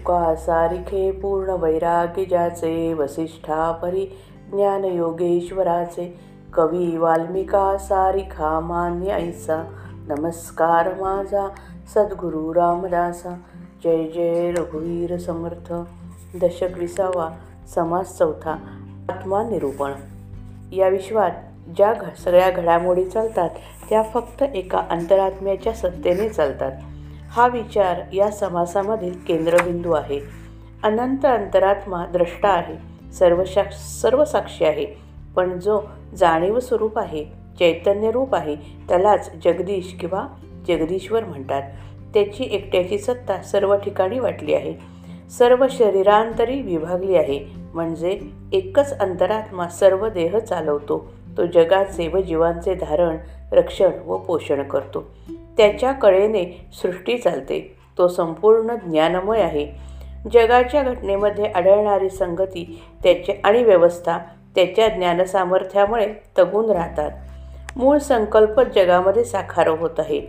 शुका सारिखे पूर्ण वैराग्यजाचे वसिष्ठा परी ज्ञान योगेश्वराचे कवी वाल्मिका सारिखा मान्य ऐसा नमस्कार माझा सद्गुरू रामदासा जय जय रघुवीर समर्थ दशक विसावा समास चौथा आत्मा निरूपण. या विश्वात ज्या घ सगळ्या घडामोडी चालतात त्या फक्त एका अंतरात्म्याच्या सत्तेने चालतात. हा विचार या समासामधील केंद्रबिंदू आहे. अनंत अंतरात्मा द्रष्टा आहे. सर्व साक्ष सर्व साक्षी आहे. पण जो जाणीव स्वरूप आहे चैतन्य रूप आहे त्यालाच जगदीश किंवा जगदीश्वर म्हणतात. त्याची एकट्याची सत्ता सर्व ठिकाणी वाटली आहे. सर्व शरीरांतरी विभागली आहे. म्हणजे एकच अंतरात्मा सर्व देह चालवतो. तो जगाचे व जीवांचे धारण रक्षण व पोषण करतो. त्याच्या कळेने सृष्टी चालते. तो संपूर्ण ज्ञानमय आहे. जगाच्या घटनेमध्ये आढळणारी संगती त्याचे आणि व्यवस्था त्याच्या ज्ञानसामर्थ्यामुळे तगून राहतात. मूळ संकल्प जगामध्ये साकार होत आहे.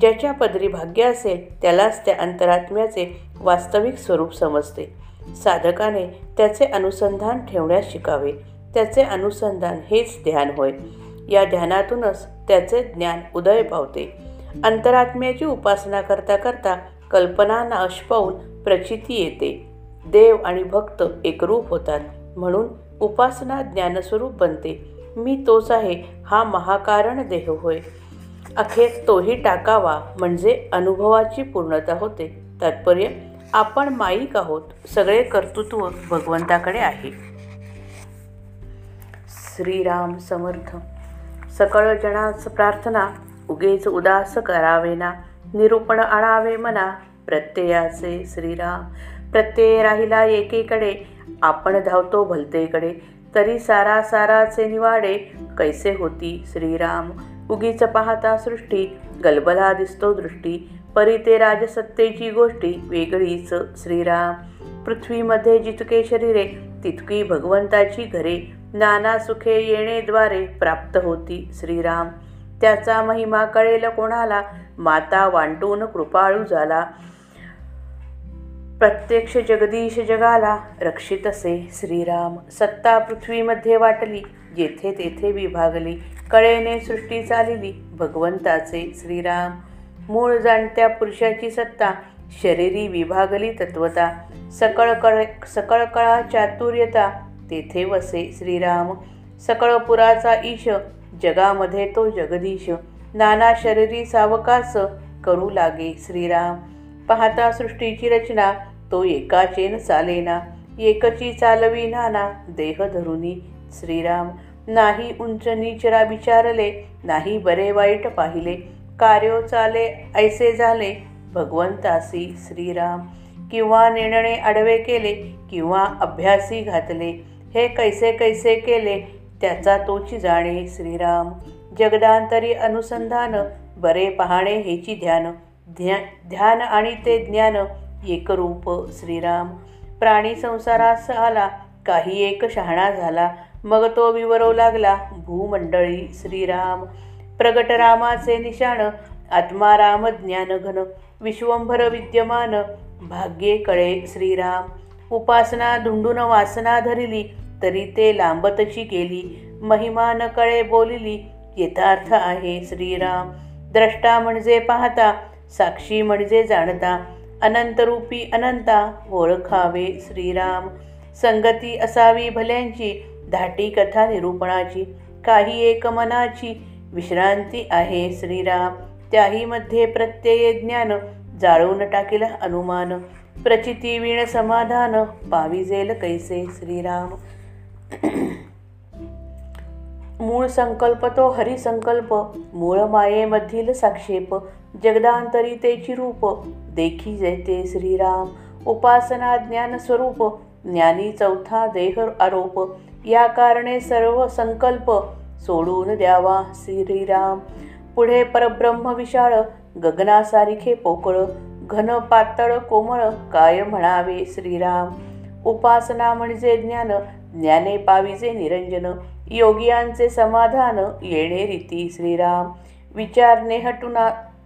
ज्याच्या पदरी भाग्य असेल त्यालाच त्या अंतरात्म्याचे वास्तविक स्वरूप समजते. साधकाने त्याचे अनुसंधान ठेवण्यास शिकावे. त्याचे अनुसंधान हेच ध्यान होय. या ध्यानातूनच त्याचे ज्ञान उदय पावते. अंतरात्म्याची उपासना करता करता कल्पना नाश पाहून प्रचिती येते. देव आणि भक्त एकरूप होतात. म्हणून उपासना ज्ञानस्वरूप बनते. मी तोच आहे हा महाकारण देह होय. अखेर तोही टाकावा म्हणजे अनुभवाची पूर्णता होते. तात्पर्य आपण माईक आहोत सगळे कर्तृत्व भगवंताकडे आहे. श्रीराम समर्थ. सकळ जनाच प्रार्थना. उगेच उदास करावे ना निरूपण आणावे मना. प्रत्ययाचे श्रीराम प्रत्यय राहिला एकीकडे. आपण धावतो भलतेकडे तरी सारा साराचे निवाडे. कैसे होती श्रीराम? उगीच पाहता सृष्टी गलबला दिसतो दृष्टी. परी ते राजसत्तेची गोष्टी वेगळीच श्रीराम. पृथ्वीमध्ये जितके शरीरे तितकी भगवंताची घरे. नाना सुखे येणेद्वारे प्राप्त होती श्रीराम. त्याचा महिमा कळेल कोणाला? माता वांटून कृपाळू झाला. प्रत्यक्ष जगदीश जगाला. रक्षित असे श्रीराम. सत्ता पृथ्वीमध्ये वाटली. जेथे तेथे विभागली. कळेने सृष्टी चालिली. भगवंताचे श्रीराम. मूळ जाणत्या पुरुषाची सत्ता. शरीरी विभागली तत्वता. सकळ कळ सकळ कळा चातुर्यता. तेथे वसे श्रीराम. सकळ पुराचा ईश. जगामध्ये तो जगदीश. नाना शरीरी सावकास करू लागे श्रीराम. पाहता सृष्टीची रचना तो एकाचेन चालेना. एकची चालवी नाना देह धरुनी श्रीराम. नाही उंच नीचरा विचारले नाही बरे वाईट पाहिले. कार्यो चाले ऐसे झाले भगवंतासी श्रीराम. किंवा निर्णय आडवे केले किंवा अभ्यासी घातले. हे कैसे कैसे केले त्याचा तोची जाणे श्रीराम. जगदांतरी अनुसंधान बरे पाहणे हेची ध्यान. ध्या ध्यान आणि ते ज्ञान एकरूप श्रीराम. प्राणी संसारास आला काही एक शहाणा झाला. मग तो विवरो लागला भूमंडळी श्रीराम. प्रगट रामाचे निशाण आत्माराम ज्ञानघन. विश्वंभर विद्यमान भाग्ये कळे श्रीराम. उपासना धुंडून वासना धरिली तरी ते लांबतची गेली. महिमा न कळे बोलिली यथार्थ आहे श्रीराम. द्रष्टा म्हणजे पाहता साक्षी म्हणजे जाणता. अनंतरूपी अनंता ओळखावे श्रीराम. संगती असावी भल्यांची धाटी कथा निरूपणाची. काही एक मनाची विश्रांती आहे श्रीराम. त्याही मध्ये प्रत्यय ज्ञान जाळून टाकेल अनुमान. प्रचिती वीण समाधान पाविजेल कैसे श्रीराम. मूळ संकल्प तो हरिसंकल्प मूळ मायेमधील साक्षेप जगदांतरी तेची रूप देखी जेते श्रीराम उपासना ज्ञान स्वरूप ज्ञानी चौथा देह आरोप या कारणे सर्व संकल्प सोडून द्यावा श्रीराम. पुढे परब्रह्म विशाळ गगनासारिखे पोकळ घन पातळ कोमळ काय म्हणावे श्रीराम? उपासना म्हणजे ज्ञान ज्ञाने पाविजे निरंजन योगियांचे समाधान येणे रीती श्रीराम. विचारने हटून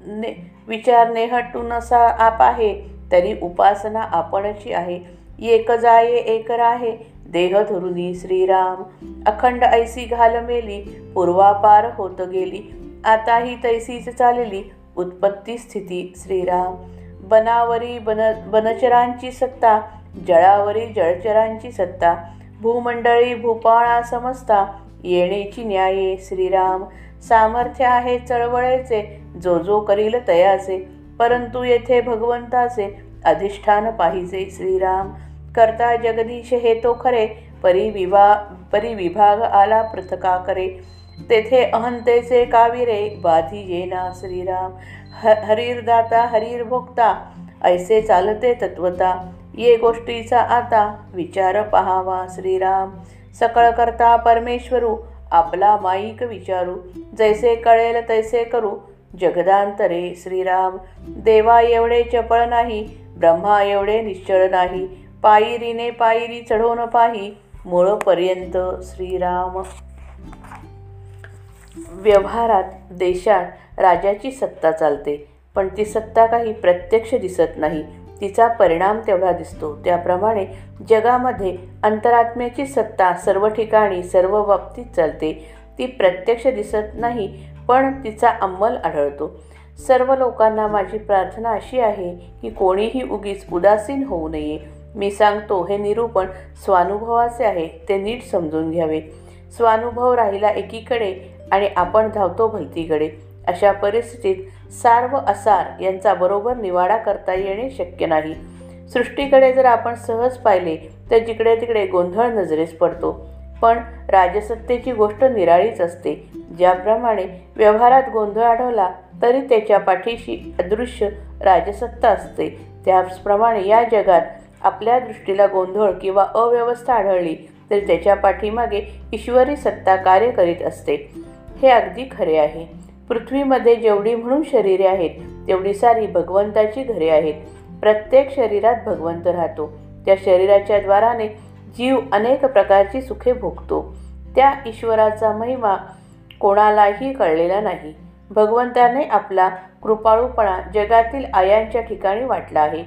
ने विचारने हटून असा आप आहे तरी उपासना आपणची आहे. एक जाये एक राहे देह धरुनी श्रीराम. अखंड ऐसी घाल मेली पूर्वापार होत गेली. आता ही तैसीच चालली उत्पत्ती स्थिती श्रीराम. बनावरी बन बनचरांची सत्ता जळावरी जळचरांची सत्ता भूमंडळी भूपाळा समजता येणेची न्याये. श्रीराम सामर्थ्य आहे चळवळेचे जो जो करील तयाचे परंतु येथे भगवंताचे अधिष्ठान पाहिजे. श्रीराम करता जगदीश हे तो खरे परिविभा परिविभाग आला पृथका करे तेथे अहंतेचे काविरे बाधी येना. श्रीराम ह हरीरदाता हरीर भोगता ऐसे चालते तत्वता. ये गोष्टीचा आता विचार पहावा श्रीराम. सकळ करता परमेश्वरू आपला माईक विचारू. जैसे कळेल तैसे करू. जगदांतरे श्रीराम. देवा एवढे चपळ नाही ब्रह्मा एवढे निश्चळ नाही. पायरीने पायरी चढवून पाही मूळपर्यंत श्रीराम. व्यवहारात देशात राजाची सत्ता चालते पण ती सत्ता काही प्रत्यक्ष दिसत नाही. तिचा परिणाम तेवढा दिसतो. त्याप्रमाणे जगामध्ये अंतरात्म्याची सत्ता सर्व ठिकाणी सर्व बाबतीत चालते. ती प्रत्यक्ष दिसत नाही पण तिचा अंमल आढळतो. सर्व लोकांना माझी प्रार्थना अशी आहे की कोणीही उगीच उदासीन होऊ नये. मी सांगतो हे निरूपण स्वानुभवाचे आहे ते नीट समजून घ्यावे. स्वानुभव राहिला एकीकडे आणि आपण धावतो भलतीकडे. अशा परिस्थितीत सार्व असार यांचा बरोबर निवाडा करता येणे शक्य नाही. सृष्टीकडे जर आपण सहज पाहिले तर जिकडे तिकडे गोंधळ नजरेस पडतो. पण राजसत्तेची गोष्ट निराळीच असते. ज्याप्रमाणे व्यवहारात गोंधळ आढळला तरी त्याच्या पाठीशी अदृश्य राजसत्ता असते. त्याचप्रमाणे या जगात आपल्या दृष्टीला गोंधळ किंवा अव्यवस्था आढळली तरी त्याच्या पाठीमागे ईश्वरी सत्ता कार्य करीत असते. हे अगदी खरे आहे. पृथ्वीमध्ये जेवढी म्हणून शरीरे आहेत तेवढी सारी भगवंताची घरे आहेत. प्रत्येक शरीरात भगवंत राहतो. त्या शरीराच्या द्वाराने जीव अनेक प्रकारची सुखे भोगतो. त्या ईश्वराचा महिमा कोणालाही कळलेला नाही. भगवंताने आपला कृपाळूपणा जगातील आयांच्या ठिकाणी वाटला आहे.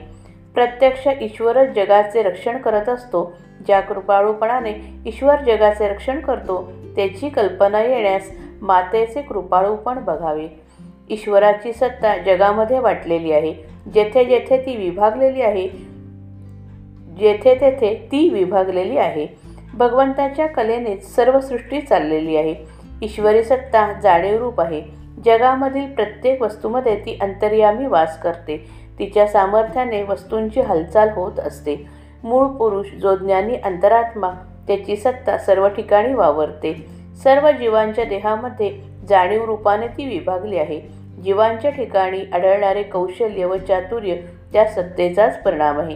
प्रत्यक्ष ईश्वरच जगाचे रक्षण करत असतो. ज्या कृपाळूपणाने ईश्वर जगाचे रक्षण करतो त्याची कल्पना येण्यास मातेचे कृपाळूपण बघावे. ईश्वराची सत्ता जगामध्ये वाटलेली आहे. जेथे जेथे ती विभागलेली आहे जेथे तेथे ती विभागलेली आहे. भगवंताच्या कलेनेच सर्व सृष्टी चाललेली आहे. ईश्वरी सत्ता जाणीवरूप आहे. जगामधील प्रत्येक वस्तूमध्ये ती अंतर्यामी वास करते. तिच्या सामर्थ्याने वस्तूंची हालचाल होत असते. मूळ पुरुष जो ज्ञानी अंतरात्मा त्याची सत्ता सर्व ठिकाणी वावरते. सर्व जीवांच्या देहामध्ये जाणीव रूपाने ती विभागली आहे. जीवांच्या ठिकाणी आढळणारे कौशल्य व चातुर्य त्या सत्तेचाच परिणाम आहे.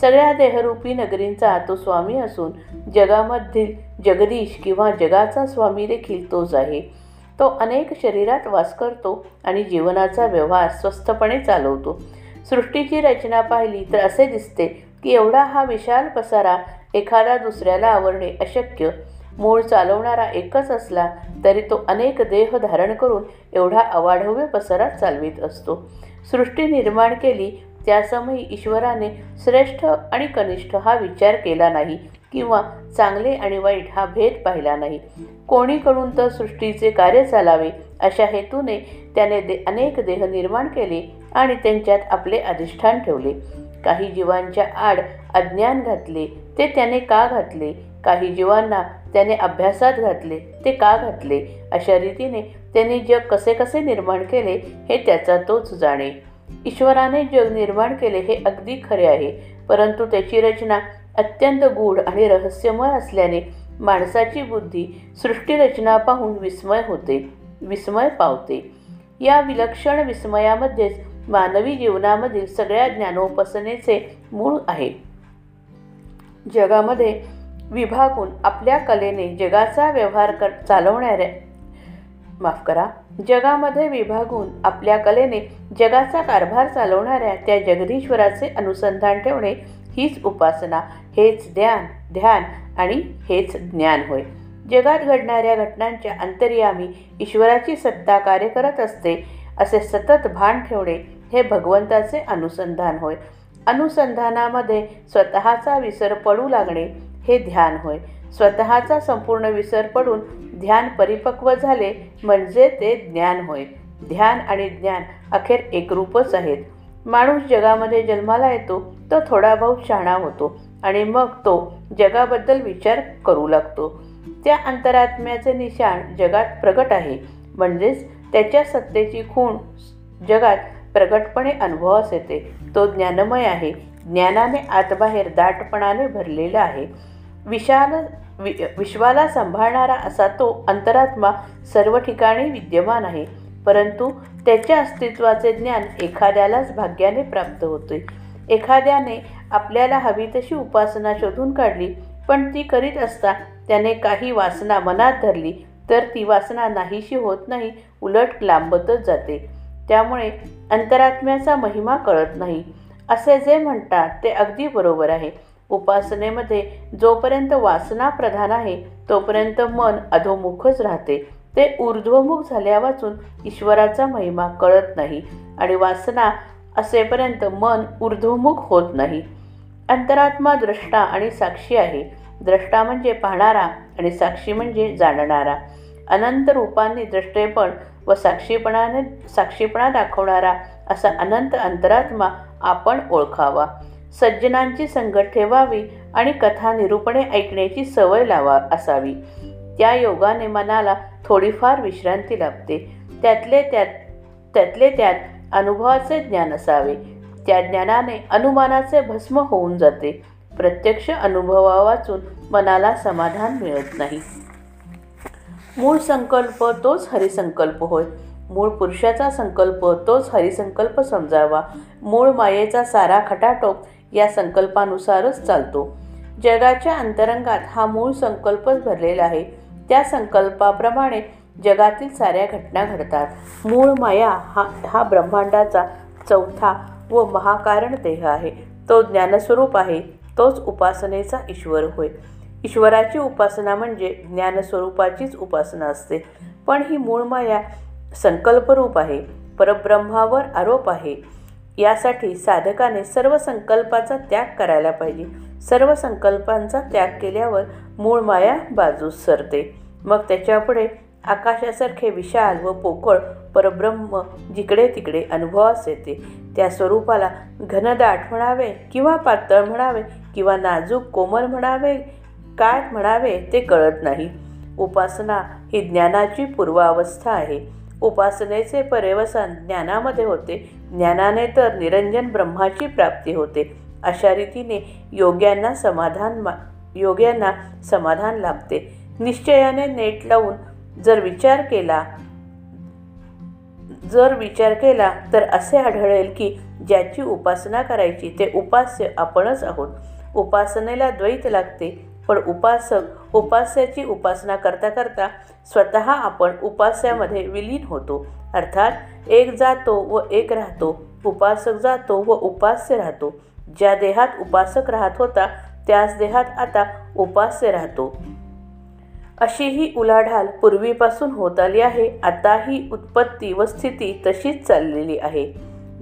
सगळ्या देहरूपी नगरींचा तो स्वामी असून जगामधील जगदीश किंवा जगाचा स्वामी देखील तोच आहे. तो अनेक शरीरात वास करतो आणि जीवनाचा व्यवहार स्वस्थपणे चालवतो. सृष्टीची रचना पाहिली तर असे दिसते की एवढा हा विशाल पसारा एखादा दुसऱ्याला आवडणे अशक्य. मूळ चालवणारा एकच असला तरी तो अनेक देह धारण करून एवढा अवाढव्य पसरा चालवित असतो. सृष्टी निर्माण केली त्यासमयी ईश्वराने श्रेष्ठ आणि कनिष्ठ हा विचार केला नाही किंवा चांगले आणि वाईट हा भेद पाहिला नाही. कोणीकडून तर सृष्टीचे कार्य चालावे अशा हेतूने त्याने दे अनेक देह निर्माण केले आणि त्यांच्यात आपले अधिष्ठान ठेवले. काही जीवांच्या आड अज्ञान घातले ते त्याने का घातले? काही जीवांना त्याने अभ्यासात घातले ते का घातले? अशा रीतीने त्याने जग कसे कसे निर्माण केले हे त्याचा तोच जाणे. ईश्वराने जग निर्माण केले हे अगदी खरे आहे परंतु त्याची रचना अत्यंत गूढ आणि रहस्यमय असल्याने माणसाची बुद्धी सृष्टीरचना पाहून विस्मय होते विस्मय पावते. या विलक्षण विस्मयामध्येच मानवी जीवनामधील सगळ्या ज्ञानोपासनेचे मूळ आहे. जगामध्ये विभागून आपल्या कलेने जगाचा व्यवहार कर चालवणाऱ्या. माफ करा जगामध्ये विभागून आपल्या कलेने जगाचा कारभार चालवणाऱ्या त्या जगदीश्वराचे अनुसंधान ठेवणे हीच उपासना हेच ध्यान ध्यान आणि हेच ज्ञान होय. जगात घडणाऱ्या घटनांच्या अंतर्यामी ईश्वराची सत्ता कार्य करत असते असे सतत भान ठेवणे हे भगवंताचे अनुसंधान होय. अनुसंधानामध्ये स्वतःचा विसर पडू लागणे हे ध्यान होय. स्वतःचा संपूर्ण विसर पडून ध्यान परिपक्व झाले म्हणजे ते ज्ञान होय. ध्यान आणि ज्ञान अखेर एकरूपच आहेत. माणूस जगामध्ये जन्माला येतो तो थोडा बहुत शहाणा होतो आणि मग तो जगाबद्दल विचार करू लागतो. त्या अंतरात्म्याचे निशाण जगात प्रगट आहे. म्हणजेच त्याच्या सत्तेची खूण जगात प्रगटपणे अनुभवास येते. तो ज्ञानमय आहे. ज्ञानाने आतबाहेर दाटपणाने भरलेला आहे. विशाल वि विश्वाला सांभाळणारा असा तो अंतरात्मा सर्व ठिकाणी विद्यमान आहे. परंतु त्याच्या अस्तित्वाचे ज्ञान एखाद्यालाच भाग्याने प्राप्त होते. एखाद्याने आपल्याला हवी तशी उपासना शोधून काढली पण ती करीत असता त्याने काही वासना मनात धरली तर ती वासना नाहीशी होत नाही उलट लांबतच जाते. त्यामुळे अंतरात्म्याचा महिमा कळत नाही. असे जे म्हणतात ते अगदी बरोबर आहे. उपासनेमध्ये जोपर्यंत वासना प्रधान आहे तोपर्यंत मन अधोमुखच राहते. ते ऊर्ध्वमुख झाल्यावाचून ईश्वराचा महिमा कळत नाही आणि वासना असेपर्यंत मन ऊर्ध्वमुख होत नाही. अंतरात्मा द्रष्टा आणि साक्षी आहे. द्रष्टा म्हणजे पाहणारा आणि साक्षी म्हणजे जाणणारा. अनंत रूपांनी द्रष्टेपण व साक्षीपणाने साक्षीपणा दाखवणारा असा अनंत अंतरात्मा आपण ओळखावा. सज्जनांची संगत ठेवावी आणि कथा निरूपणे ऐकण्याची सवय लावा असावी. त्या योगाने मनाला थोडीफार विश्रांती लाभते. त्यातले त्यात त्यातले त्यात अनुभवाचे ज्ञान असावे. त्या ज्ञानाने अनुमानाचे भस्म होऊन जाते. प्रत्यक्ष अनुभवा वाचून मनाला समाधान मिळत नाही. मूळ संकल्प तोच हरिसंकल्प होय. मूळ पुरुषाचा संकल्प तोच हरिसंकल्प समजावा. मूळ मायेचा सारा खटाटोप या संकल्पानुसारच चालतो. जगाच्या अंतरंगात हा मूळ संकल्पच भरलेला आहे. त्या संकल्पाप्रमाणे जगातील साऱ्या घटना घडतात. मूळ माया हा हा ब्रह्मांडाचा चौथा व महाकारण देह आहे. तो ज्ञानस्वरूप आहे. तोच उपासनेचा ईश्वर होय. ईश्वराची उपासना म्हणजे ज्ञानस्वरूपाचीच उपासना असते. पण ही मूळ माया संकल्परूप आहे. परब्रह्मावर आरोप आहे. यासाठी साधकाने सर्व संकल्पाचा त्याग करायला पाहिजे. सर्व संकल्पांचा त्याग केल्यावर मूळ माया बाजूस सरते. मग त्याच्यापुढे आकाशासारखे विशाल व पोकळ परब्रह्म जिकडे तिकडे अनुभवास येते. त्या स्वरूपाला घनदाट म्हणावे किंवा पातळ म्हणावे किंवा नाजूक कोमल म्हणावे काय म्हणावे ते कळत नाही. उपासना ही ज्ञानाची पूर्वावस्था आहे. उपासनेचे पर्यवसान ज्ञानामध्ये होते. ज्ञानाने तर निरंजन ब्रह्माची प्राप्ती होते. अशा रीतीने योग्यांना समाधान मा योग्यांना समाधान लाभते. निश्चयाने नेट लावून जर विचार केला जर विचार केला तर असे आढळेल की ज्याची उपासना करायची ते उपास्य आपणच आहोत. उपासनेला द्वैत लागते. पण उपासक उपास्याची उपासना करता करता स्वतः आपण उपास्यामध्ये विलीन होतो. अर्थात एक जातो व एक राहतो उपासक जातो व उपास्य राहतो. ज्या देहात उपासक राहत होता त्याच देहात आता उपास्य राहतो. अशी ही उलाढाल पूर्वीपासून होत आली आहे आता ही उत्पत्ती व स्थिती तशीच चाललेली आहे.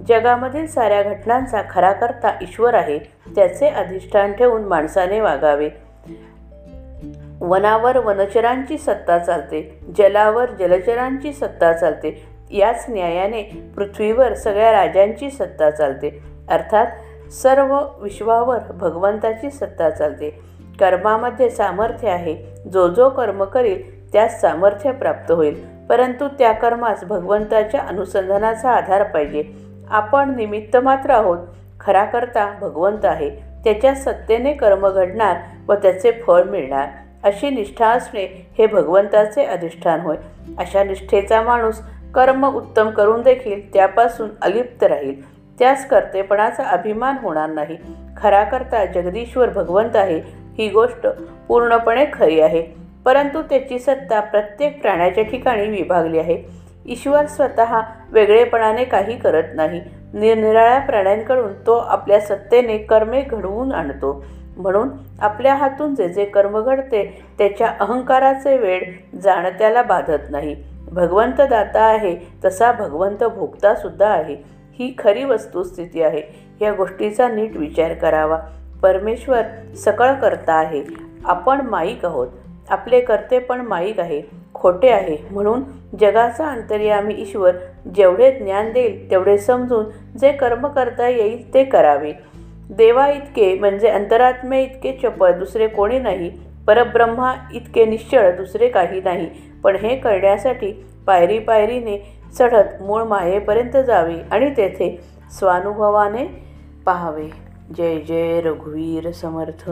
जगामधील साऱ्या घटनांचा खरा करता ईश्वर आहे त्याचे अधिष्ठान ठेवून माणसाने वागावे. वनावर वनचरांची सत्ता चालते जलावर जलचरांची सत्ता चालते. याच न्यायाने पृथ्वीवर सगळ्या राजांची सत्ता चालते. अर्थात सर्व विश्वावर भगवंताची सत्ता चालते. कर्मामध्ये सामर्थ्य आहे. जो जो कर्म करील त्यास सामर्थ्य प्राप्त होईल. परंतु त्या कर्मास भगवंताच्या अनुसंधानाचा आधार पाहिजे. आपण निमित्त मात्र आहोत. खरा करता भगवंत आहे. त्याच्या सत्तेने कर्म घडणार व त्याचे फळ मिळणार. अशी निष्ठा असणे हे भगवंताचे अधिष्ठान होय. अशा निष्ठेचा माणूस कर्म उत्तम करून देखील त्यापासून अलिप्त राहील. त्यास कर्तेपणाचा अभिमान होणार नाही. खरा करता जगदीश्वर भगवंत आहे. ही गोष्ट पूर्णपणे खरी आहे. परंतु त्याची सत्ता प्रत्येक प्राण्याच्या ठिकाणी विभागली आहे. ईश्वर स्वतः वेगळेपणाने काही करत नाही. निरनिराळ्या प्राण्यांकडून तो आपल्या सत्तेने कर्मे घडवून आणतो. म्हणून आपल्या हातून जे जे कर्म घडते त्याच्या अहंकाराचे वेळ जाणत्याला बाधत नाही. भगवंत दाता आहे तसा भगवंत भोगता सुद्धा आहे. ही खरी वस्तुस्थिती आहे. या गोष्टीचा नीट विचार करावा. परमेश्वर सकळ करता आहे. आपण माईक आहोत. आपले कर्ते पण माईक आहे. खोटे आहे. म्हणून जगाचा अंतर्यामी ईश्वर जेवढे ज्ञान देईल तेवढे समजून जे कर्म करता येईल ते करावे. देवा इतके म्हणजे अंतरात्मे इतके चपळ दुसरे कोणी नाही. परब्रह्मा इतके निश्चळ दुसरे काही नाही. पण हे करण्यासाठी पायरी पायरीने चढत मूळ मायेपर्यंत जावे आणि तेथे स्वानुभवाने पाहावे. जय जय रघुवीर समर्थ.